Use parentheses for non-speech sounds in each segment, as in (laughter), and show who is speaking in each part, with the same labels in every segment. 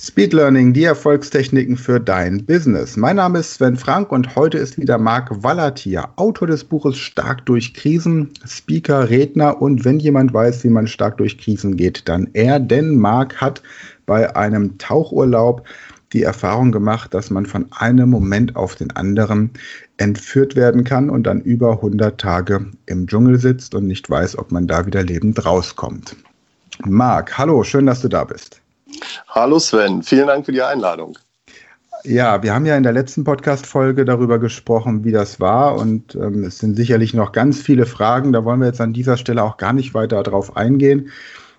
Speaker 1: Speed Learning, die Erfolgstechniken für dein Business. Mein Name ist Sven Frank und heute ist wieder Marc Wallert Autor des Buches Stark durch Krisen, Speaker, Redner und wenn jemand weiß, wie man stark durch Krisen geht, dann er, denn Marc hat bei einem Tauchurlaub die Erfahrung gemacht, dass man von einem Moment auf den anderen entführt werden kann und dann über 100 Tage im Dschungel sitzt und nicht weiß, ob man da wieder lebend rauskommt. Marc, hallo, schön, dass du da bist.
Speaker 2: Hallo Sven, vielen Dank für die Einladung.
Speaker 1: Ja, wir haben ja in der letzten Podcast-Folge darüber gesprochen, wie das war. Und ähm, es sind sicherlich noch ganz viele Fragen. Da wollen wir jetzt an dieser Stelle auch gar nicht weiter darauf eingehen.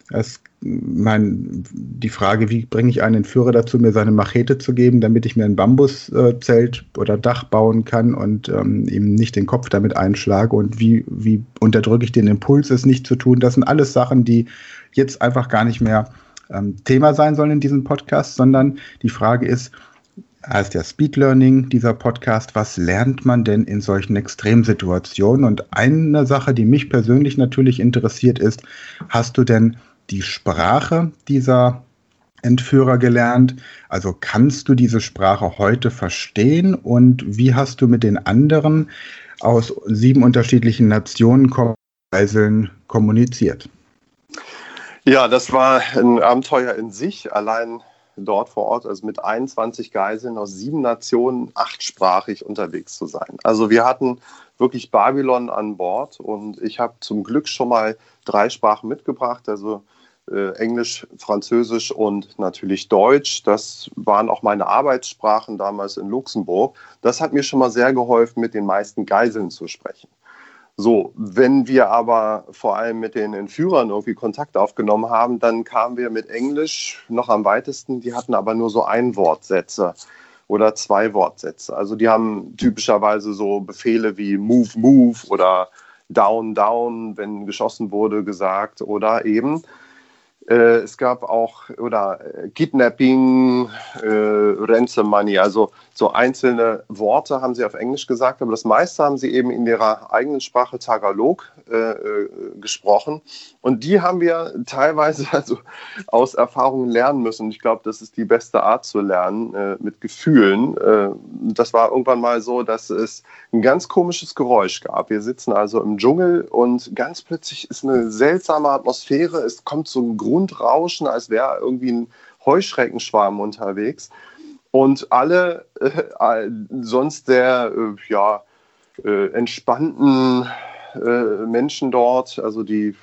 Speaker 1: Es, mein, die Frage, wie bringe ich einen Entführer dazu, mir seine Machete zu geben, damit ich mir ein Bambuszelt oder Dach bauen kann und ähm, ihm nicht den Kopf damit einschlage? Und wie, wie unterdrücke ich den Impuls, es nicht zu tun? Das sind alles Sachen, die jetzt einfach gar nicht mehr ähm, Thema sein sollen in diesem Podcast, sondern die Frage ist, heißt ja Speed Learning, dieser Podcast, was lernt man denn in solchen Extremsituationen? Und eine Sache, die mich persönlich natürlich interessiert ist, hast du denn die Sprache dieser Entführer gelernt? Also kannst du diese Sprache heute verstehen und wie hast du mit den anderen aus sieben unterschiedlichen Nationen kommuniziert?
Speaker 2: Ja, das war ein Abenteuer in sich, allein dort vor Ort, also mit 21 Geiseln aus sieben Nationen, achtsprachig unterwegs zu sein. Also wir hatten wirklich Babylon an Bord und ich habe zum Glück schon mal drei Sprachen mitgebracht, also äh, Englisch, Französisch und natürlich Deutsch. Das waren auch meine Arbeitssprachen damals in Luxemburg. Das hat mir schon mal sehr geholfen, mit den meisten Geiseln zu sprechen. So, wenn wir aber vor allem mit den Entführern irgendwie Kontakt aufgenommen haben, dann kamen wir mit Englisch noch am weitesten. Die hatten aber nur so Einwortsätze oder zwei Wortsätze. Also die haben typischerweise so Befehle wie Move, Move oder Down, Down, wenn geschossen wurde, gesagt oder eben äh, es gab auch oder äh, Kidnapping, äh, Ransom Money, also so einzelne Worte haben sie auf Englisch gesagt, aber das meiste haben sie eben in ihrer eigenen Sprache Tagalog äh, äh gesprochen. Und die haben wir teilweise (laughs) also aus Erfahrungen lernen müssen. Ich glaube, das ist die beste Art zu lernen, äh, mit Gefühlen. Äh, das war irgendwann mal so, dass es ein ganz komisches Geräusch gab. Wir sitzen also im Dschungel und ganz plötzlich ist eine seltsame Atmosphäre. Es kommt so ein Grundrauschen, als wäre irgendwie ein Heuschreckenschwarm unterwegs. Und alle äh, sonst sehr äh, ja, äh, entspannten äh, Menschen dort, also die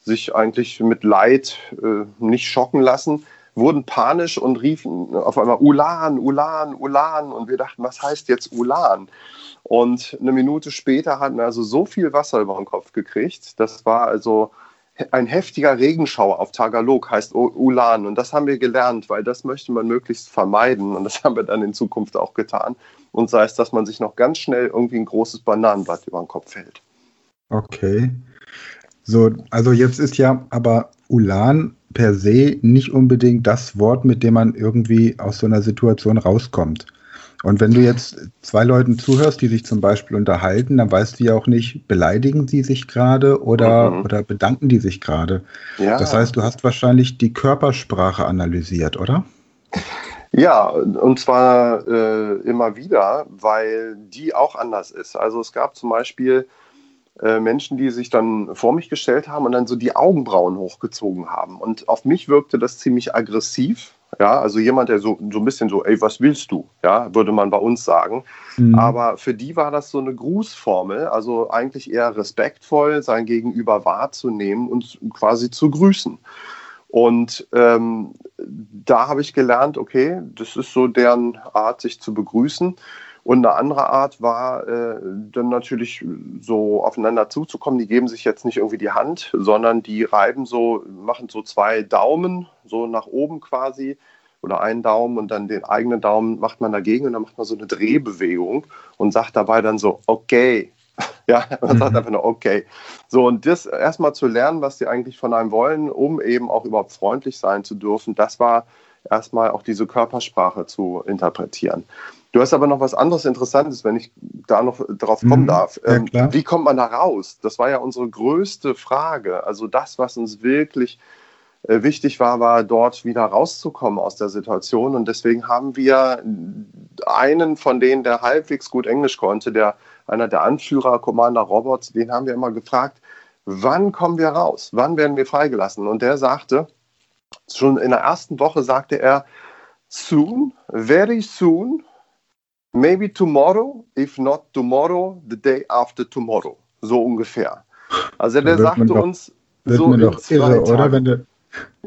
Speaker 2: sich eigentlich mit Leid äh, nicht schocken lassen, wurden panisch und riefen auf einmal Ulan, Ulan, Ulan. Und wir dachten, was heißt jetzt Ulan? Und eine Minute später hatten wir also so viel Wasser über den Kopf gekriegt. Das war also ein heftiger Regenschauer auf Tagalog heißt Ulan. Und das haben wir gelernt, weil das möchte man möglichst vermeiden. Und das (laughs) haben wir dann in Zukunft auch getan. Und sei es, dass man sich noch ganz schnell irgendwie ein großes Bananenblatt über den Kopf hält.
Speaker 1: Okay. So, also jetzt ist ja aber Ulan per se nicht unbedingt das Wort, mit dem man irgendwie aus so einer Situation rauskommt. Und wenn du jetzt zwei Leuten zuhörst, die sich zum Beispiel unterhalten, dann weißt du ja auch nicht, beleidigen sie sich gerade oder, mhm. oder bedanken die sich gerade. Ja. Das heißt, du hast wahrscheinlich die Körpersprache analysiert, oder?
Speaker 2: Ja, und zwar äh, immer wieder, weil die auch anders ist. Also es gab zum Beispiel äh, Menschen, die sich dann vor mich gestellt haben und dann so die Augenbrauen hochgezogen haben. Und auf mich wirkte das ziemlich aggressiv. Ja, also jemand, der so, so ein bisschen so, ey, was willst du? Ja, würde man bei uns sagen. Mhm. Aber für die war das so eine Grußformel, also eigentlich eher respektvoll, sein Gegenüber wahrzunehmen und quasi zu grüßen. Und ähm, da habe ich gelernt, okay, das ist so deren Art, sich zu begrüßen. Und eine andere Art war äh, dann natürlich so aufeinander zuzukommen. Die geben sich jetzt nicht irgendwie die Hand, sondern die reiben so, machen so zwei Daumen, so nach oben quasi oder einen Daumen und dann den eigenen Daumen macht man dagegen und dann macht man so eine Drehbewegung und sagt dabei dann so, okay. (laughs) Ja, man mhm. sagt einfach nur okay. So, und das erstmal zu lernen, was sie eigentlich von einem wollen, um eben auch überhaupt freundlich sein zu dürfen, das war erstmal auch diese Körpersprache zu interpretieren. Du hast aber noch was anderes Interessantes, wenn ich da noch drauf kommen mhm, darf. Ähm, ja, wie kommt man da raus? Das war ja unsere größte Frage. Also das, was uns wirklich wichtig war, war dort wieder rauszukommen aus der Situation. Und deswegen haben wir einen von denen, der halbwegs gut Englisch konnte, der einer der Anführer, Commander Roberts, den haben wir immer gefragt, wann kommen wir raus? Wann werden wir freigelassen? Und der sagte, schon in der ersten Woche sagte er, soon, very soon, maybe tomorrow, if not tomorrow, the day after tomorrow. So ungefähr. Also der sagte
Speaker 1: doch,
Speaker 2: uns,
Speaker 1: wird
Speaker 2: so
Speaker 1: mir doch irre, oder? Wenn, du,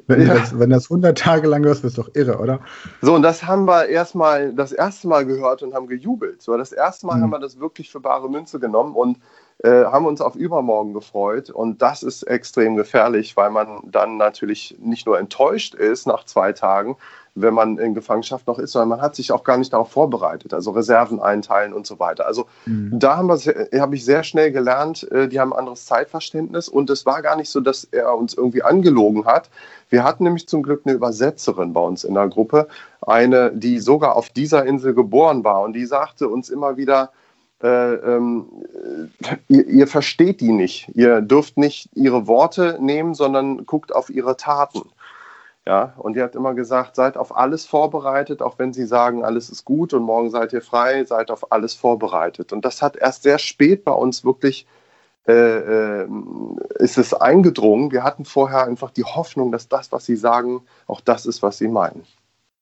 Speaker 1: wenn,
Speaker 2: Ja.
Speaker 1: das, wenn das 100 Tage lang hörst, wirst du doch irre, oder?
Speaker 2: So, und das haben wir erstmal das erste Mal gehört und haben gejubelt. So, das erste Mal
Speaker 1: Mhm.
Speaker 2: haben wir das wirklich für bare Münze genommen und äh, haben uns auf übermorgen gefreut. Und das ist extrem gefährlich, weil man dann natürlich nicht nur enttäuscht ist nach zwei Tagen, wenn man in Gefangenschaft noch ist, sondern man hat sich auch gar nicht darauf vorbereitet, also Reserven einteilen und so weiter. Also
Speaker 1: Mhm.
Speaker 2: da haben wir sehr- habe ich sehr schnell gelernt, äh, die haben ein anderes Zeitverständnis und es war gar nicht so, dass er uns irgendwie angelogen hat. Wir hatten nämlich zum Glück eine Übersetzerin bei uns in der Gruppe, eine, die sogar auf dieser Insel geboren war und die sagte uns immer wieder, äh, ähm, äh, ihr, ihr versteht die nicht. Ihr dürft nicht ihre Worte nehmen, sondern guckt auf ihre Taten. Ja, und die hat immer gesagt, seid auf alles vorbereitet, auch wenn sie sagen, alles ist gut und morgen seid ihr frei, seid auf alles vorbereitet. Und das hat erst sehr spät bei uns wirklich, äh, äh, ist es eingedrungen. Wir hatten vorher einfach die Hoffnung, dass das, was sie sagen, auch das ist, was sie meinen.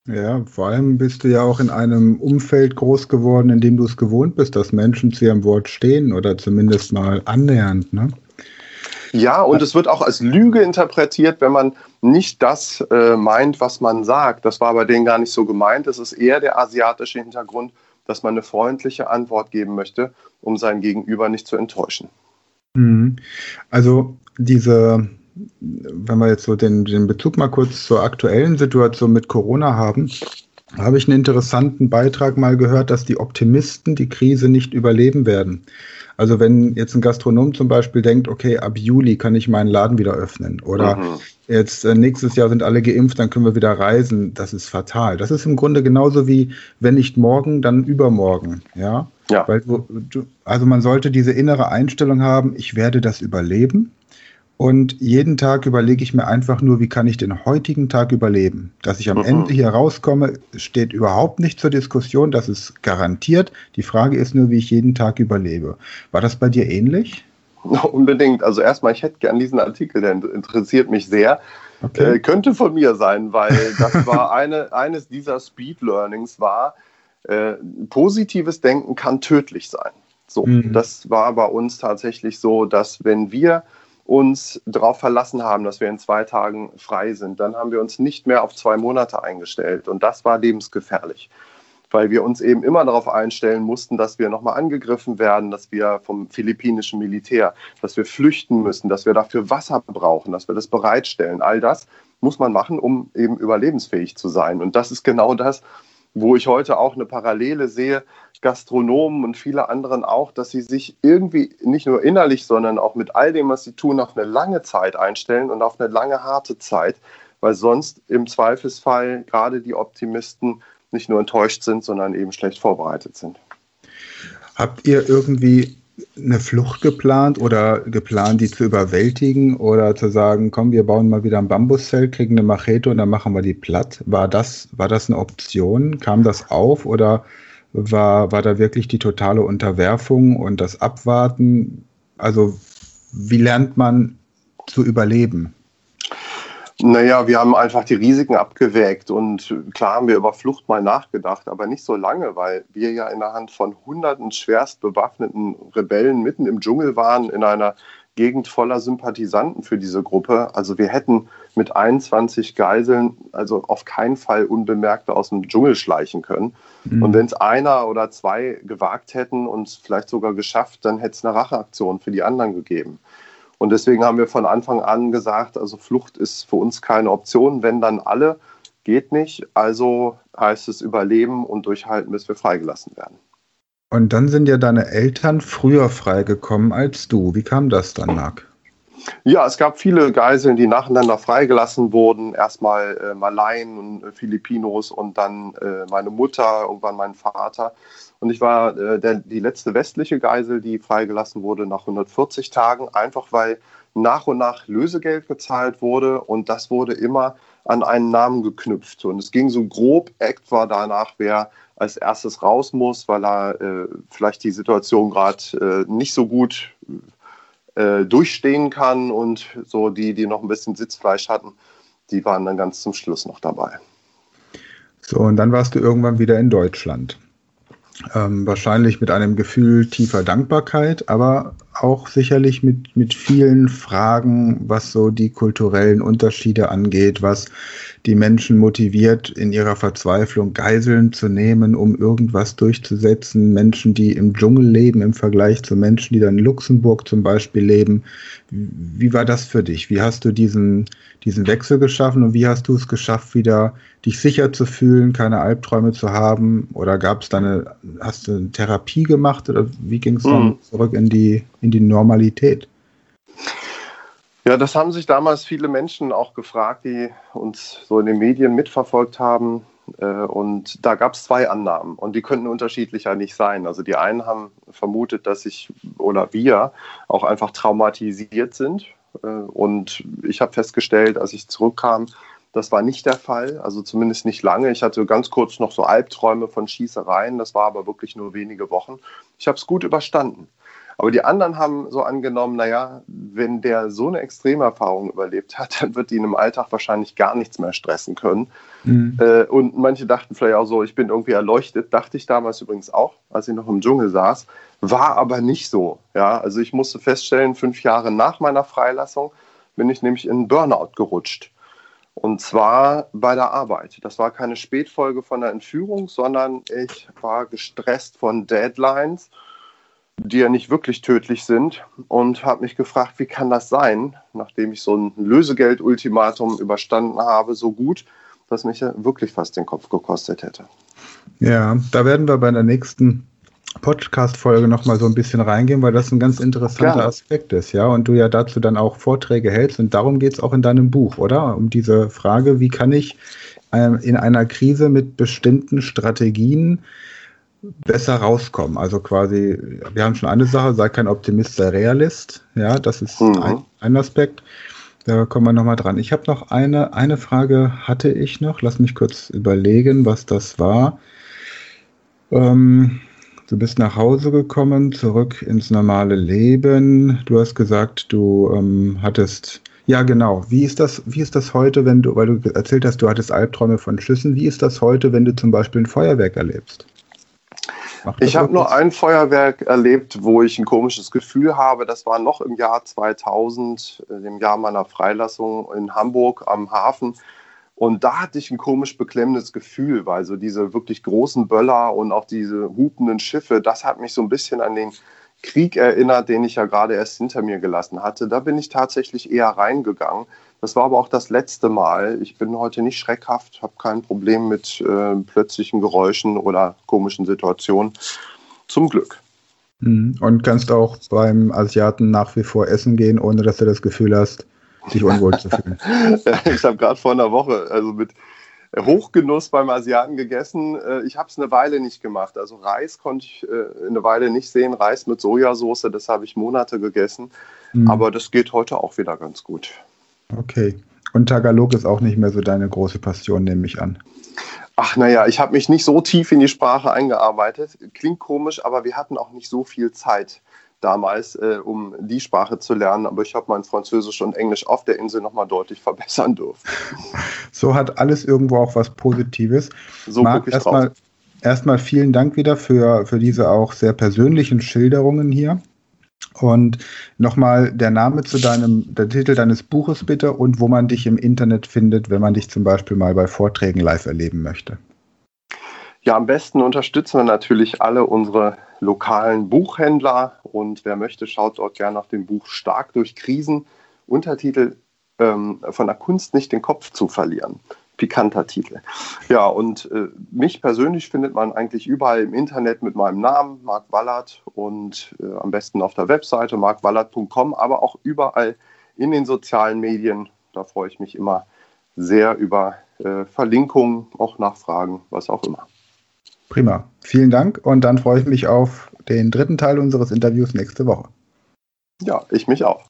Speaker 1: Ja, vor allem bist du ja auch in einem Umfeld groß geworden, in dem du es gewohnt bist, dass Menschen zu ihrem Wort stehen oder zumindest mal annähernd, ne?
Speaker 2: Ja, und es wird auch als Lüge interpretiert, wenn man nicht das äh, meint, was man sagt. Das war bei denen gar nicht so gemeint. Es ist eher der asiatische Hintergrund, dass man eine freundliche Antwort geben möchte, um sein Gegenüber nicht zu enttäuschen.
Speaker 1: Mhm. Also diese, wenn wir jetzt so den, den Bezug mal kurz zur aktuellen Situation mit Corona haben, habe ich einen interessanten Beitrag mal gehört, dass die Optimisten die Krise nicht überleben werden. Also wenn jetzt ein Gastronom zum Beispiel denkt, okay, ab Juli kann ich meinen Laden wieder öffnen oder
Speaker 2: Mhm.
Speaker 1: jetzt äh, nächstes Jahr sind alle geimpft, dann können wir wieder reisen, das ist fatal. Das ist im Grunde genauso wie, wenn nicht morgen, dann übermorgen, ja.
Speaker 2: Ja.
Speaker 1: Weil du, du, also man sollte diese innere Einstellung haben, ich werde das überleben. Und jeden Tag überlege ich mir einfach nur, wie kann ich den heutigen Tag überleben. Dass ich am
Speaker 2: Mhm.
Speaker 1: Ende hier rauskomme, steht überhaupt nicht zur Diskussion. Das ist garantiert. Die Frage ist nur, wie ich jeden Tag überlebe. War das bei dir ähnlich? (laughs)
Speaker 2: Unbedingt. Also erstmal, ich hätte gern diesen Artikel, der interessiert mich sehr. Äh,
Speaker 1: Okay.
Speaker 2: könnte von mir sein, weil (laughs) das war eine, eines dieser Speed Learnings war, äh, positives Denken kann tödlich sein. So,
Speaker 1: Mhm.
Speaker 2: das war bei uns tatsächlich so, dass wenn wir uns darauf verlassen haben, dass wir in zwei Tagen frei sind, dann haben wir uns nicht mehr auf zwei Monate eingestellt. Und das war lebensgefährlich, weil wir uns eben immer darauf einstellen mussten, dass wir nochmal angegriffen werden, dass wir vom philippinischen Militär, dass wir flüchten müssen, dass wir dafür Wasser brauchen, dass wir das bereitstellen. All das muss man machen, um eben überlebensfähig zu sein. Und das ist genau das, wo ich heute auch eine Parallele sehe, Gastronomen und viele anderen auch, dass sie sich irgendwie nicht nur innerlich, sondern auch mit all dem, was sie tun, auf eine lange Zeit einstellen und auf eine lange harte Zeit, weil sonst im Zweifelsfall gerade die Optimisten nicht nur enttäuscht sind, sondern eben schlecht vorbereitet sind.
Speaker 1: Habt ihr irgendwie eine Flucht geplant oder geplant, die zu überwältigen oder zu sagen, komm, wir bauen mal wieder ein Bambuszelt, kriegen eine Machete und dann machen wir die platt? War das, war das eine Option? Kam das auf oder war, war da wirklich die totale Unterwerfung und das Abwarten? Also, wie lernt man zu überleben?
Speaker 2: Naja, wir haben einfach die Risiken abgewägt und klar haben wir über Flucht mal nachgedacht, aber nicht so lange, weil wir ja in der Hand von hunderten schwerst bewaffneten Rebellen mitten im Dschungel waren, in einer Gegend voller Sympathisanten für diese Gruppe. Also wir hätten mit 21 Geiseln also auf keinen Fall unbemerkt aus dem Dschungel schleichen können.
Speaker 1: Mhm.
Speaker 2: Und wenn es einer oder zwei gewagt hätten und vielleicht sogar geschafft, dann hätte es eine Racheaktion für die anderen gegeben. Und deswegen haben wir von Anfang an gesagt, also Flucht ist für uns keine Option. Wenn dann alle, geht nicht. Also heißt es überleben und durchhalten, bis wir freigelassen werden.
Speaker 1: Und dann sind ja deine Eltern früher freigekommen als du. Wie kam das dann, Marc?
Speaker 2: Ja, es gab viele Geiseln, die nacheinander freigelassen wurden. Erstmal äh, Malaien und äh, Filipinos und dann äh, meine Mutter, irgendwann mein Vater. Und ich war äh, der, die letzte westliche Geisel, die freigelassen wurde nach 140 Tagen, einfach weil nach und nach Lösegeld gezahlt wurde und das wurde immer an einen Namen geknüpft. Und es ging so grob etwa danach, wer als erstes raus muss, weil er äh, vielleicht die Situation gerade äh, nicht so gut äh, durchstehen kann und so die, die noch ein bisschen Sitzfleisch hatten, die waren dann ganz zum Schluss noch dabei.
Speaker 1: So, und dann warst du irgendwann wieder in Deutschland. Ähm, wahrscheinlich mit einem Gefühl tiefer Dankbarkeit, aber auch sicherlich mit, mit vielen Fragen, was so die kulturellen Unterschiede angeht, was die Menschen motiviert, in ihrer Verzweiflung Geiseln zu nehmen, um irgendwas durchzusetzen. Menschen, die im Dschungel leben im Vergleich zu Menschen, die dann in Luxemburg zum Beispiel leben. Wie war das für dich? Wie hast du diesen, diesen Wechsel geschaffen und wie hast du es geschafft, wieder dich sicher zu fühlen, keine Albträume zu haben? Oder gab es deine, hast du eine Therapie gemacht oder wie ging es dann mhm. zurück in die, in die Normalität?
Speaker 2: Ja, das haben sich damals viele Menschen auch gefragt, die uns so in den Medien mitverfolgt haben. Äh, und da gab es zwei Annahmen und die könnten unterschiedlicher nicht sein. Also die einen haben vermutet, dass ich oder wir auch einfach traumatisiert sind. Äh, und ich habe festgestellt, als ich zurückkam, das war nicht der Fall, also zumindest nicht lange. Ich hatte ganz kurz noch so Albträume von Schießereien, das war aber wirklich nur wenige Wochen. Ich habe es gut überstanden. Aber die anderen haben so angenommen, naja, wenn der so eine Extremerfahrung überlebt hat, (laughs) dann wird ihn im Alltag wahrscheinlich gar nichts mehr stressen können. Mhm. Äh, und manche dachten vielleicht auch so, ich bin irgendwie erleuchtet, dachte ich damals übrigens auch, als ich noch im Dschungel saß, war aber nicht so. Ja, also ich musste feststellen, fünf Jahre nach meiner Freilassung bin ich nämlich in Burnout gerutscht. Und zwar bei der Arbeit. Das war keine Spätfolge von der Entführung, sondern ich war gestresst von Deadlines die ja nicht wirklich tödlich sind und habe mich gefragt, wie kann das sein, nachdem ich so ein Lösegeld-Ultimatum überstanden habe, so gut, dass mich ja wirklich fast den Kopf gekostet hätte.
Speaker 1: Ja, da werden wir bei der nächsten Podcast-Folge nochmal so ein bisschen reingehen, weil das ein ganz interessanter Gerne. Aspekt ist, ja, und du ja dazu dann auch Vorträge hältst und darum geht es auch in deinem Buch, oder? Um diese Frage, wie kann ich ähm, in einer Krise mit bestimmten Strategien besser rauskommen. Also quasi, wir haben schon eine Sache, sei kein Optimist, sei Realist. Ja, das ist mhm. ein, ein, Aspekt. Da kommen wir nochmal dran. Ich habe noch eine, eine Frage hatte ich noch. Lass mich kurz überlegen, was das war. Ähm, du bist nach Hause gekommen, zurück ins normale Leben. Du hast gesagt, du ähm, hattest ja, genau. Wie ist das, wie ist das heute, wenn du, weil du erzählt hast, du hattest Albträume von Schüssen, wie ist das heute, wenn du zum Beispiel ein Feuerwerk erlebst?
Speaker 2: Ich habe nur ein Feuerwerk erlebt, wo ich ein komisches Gefühl habe. Das war noch im Jahr 2000, äh, dem Jahr meiner Freilassung in Hamburg am Hafen. Und da hatte ich ein komisch beklemmendes Gefühl, weil so diese wirklich großen Böller und auch diese hupenden Schiffe, das hat mich so ein bisschen an den Krieg erinnert, den ich ja gerade erst hinter mir gelassen hatte. Da bin ich tatsächlich eher reingegangen. Das war aber auch das letzte Mal. Ich bin heute nicht schreckhaft, habe kein Problem mit äh, plötzlichen Geräuschen oder komischen Situationen. Zum Glück.
Speaker 1: Mhm. Und kannst auch beim Asiaten nach wie vor essen gehen, ohne dass du das Gefühl hast, dich unwohl zu fühlen. (laughs)
Speaker 2: ich habe gerade vor einer Woche, also mit Hochgenuss beim Asiaten gegessen. Äh, ich habe es eine Weile nicht gemacht. Also Reis konnte ich äh, eine Weile nicht sehen. Reis mit Sojasauce, das habe ich Monate gegessen. Mhm. Aber das geht heute auch wieder ganz gut.
Speaker 1: Okay. Und Tagalog ist auch nicht mehr so deine große Passion, nehme ich an.
Speaker 2: Ach naja, ich habe mich nicht so tief in die Sprache eingearbeitet. Klingt komisch, aber wir hatten auch nicht so viel Zeit damals, äh, um die Sprache zu lernen. Aber ich habe mein Französisch und Englisch auf der Insel nochmal deutlich verbessern dürfen. (laughs)
Speaker 1: So hat alles irgendwo auch was Positives. So Marc, erstmal, erstmal vielen Dank wieder für, für diese auch sehr persönlichen Schilderungen hier. Und nochmal der Name zu deinem, der Titel deines Buches bitte und wo man dich im Internet findet, wenn man dich zum Beispiel mal bei Vorträgen live erleben möchte.
Speaker 2: Ja, am besten unterstützen wir natürlich alle unsere lokalen Buchhändler und wer möchte, schaut dort gerne nach dem Buch Stark durch Krisen. Untertitel ähm, von der Kunst nicht den Kopf zu verlieren pikanter Titel. Ja, und äh, mich persönlich findet man eigentlich überall im Internet mit meinem Namen, Marc Wallert, und äh, am besten auf der Webseite markwallert.com, aber auch überall in den sozialen Medien. Da freue ich mich immer sehr über äh, Verlinkungen, auch Nachfragen, was auch immer.
Speaker 1: Prima. Vielen Dank und dann freue ich mich auf den dritten Teil unseres Interviews nächste Woche.
Speaker 2: Ja, ich mich auch.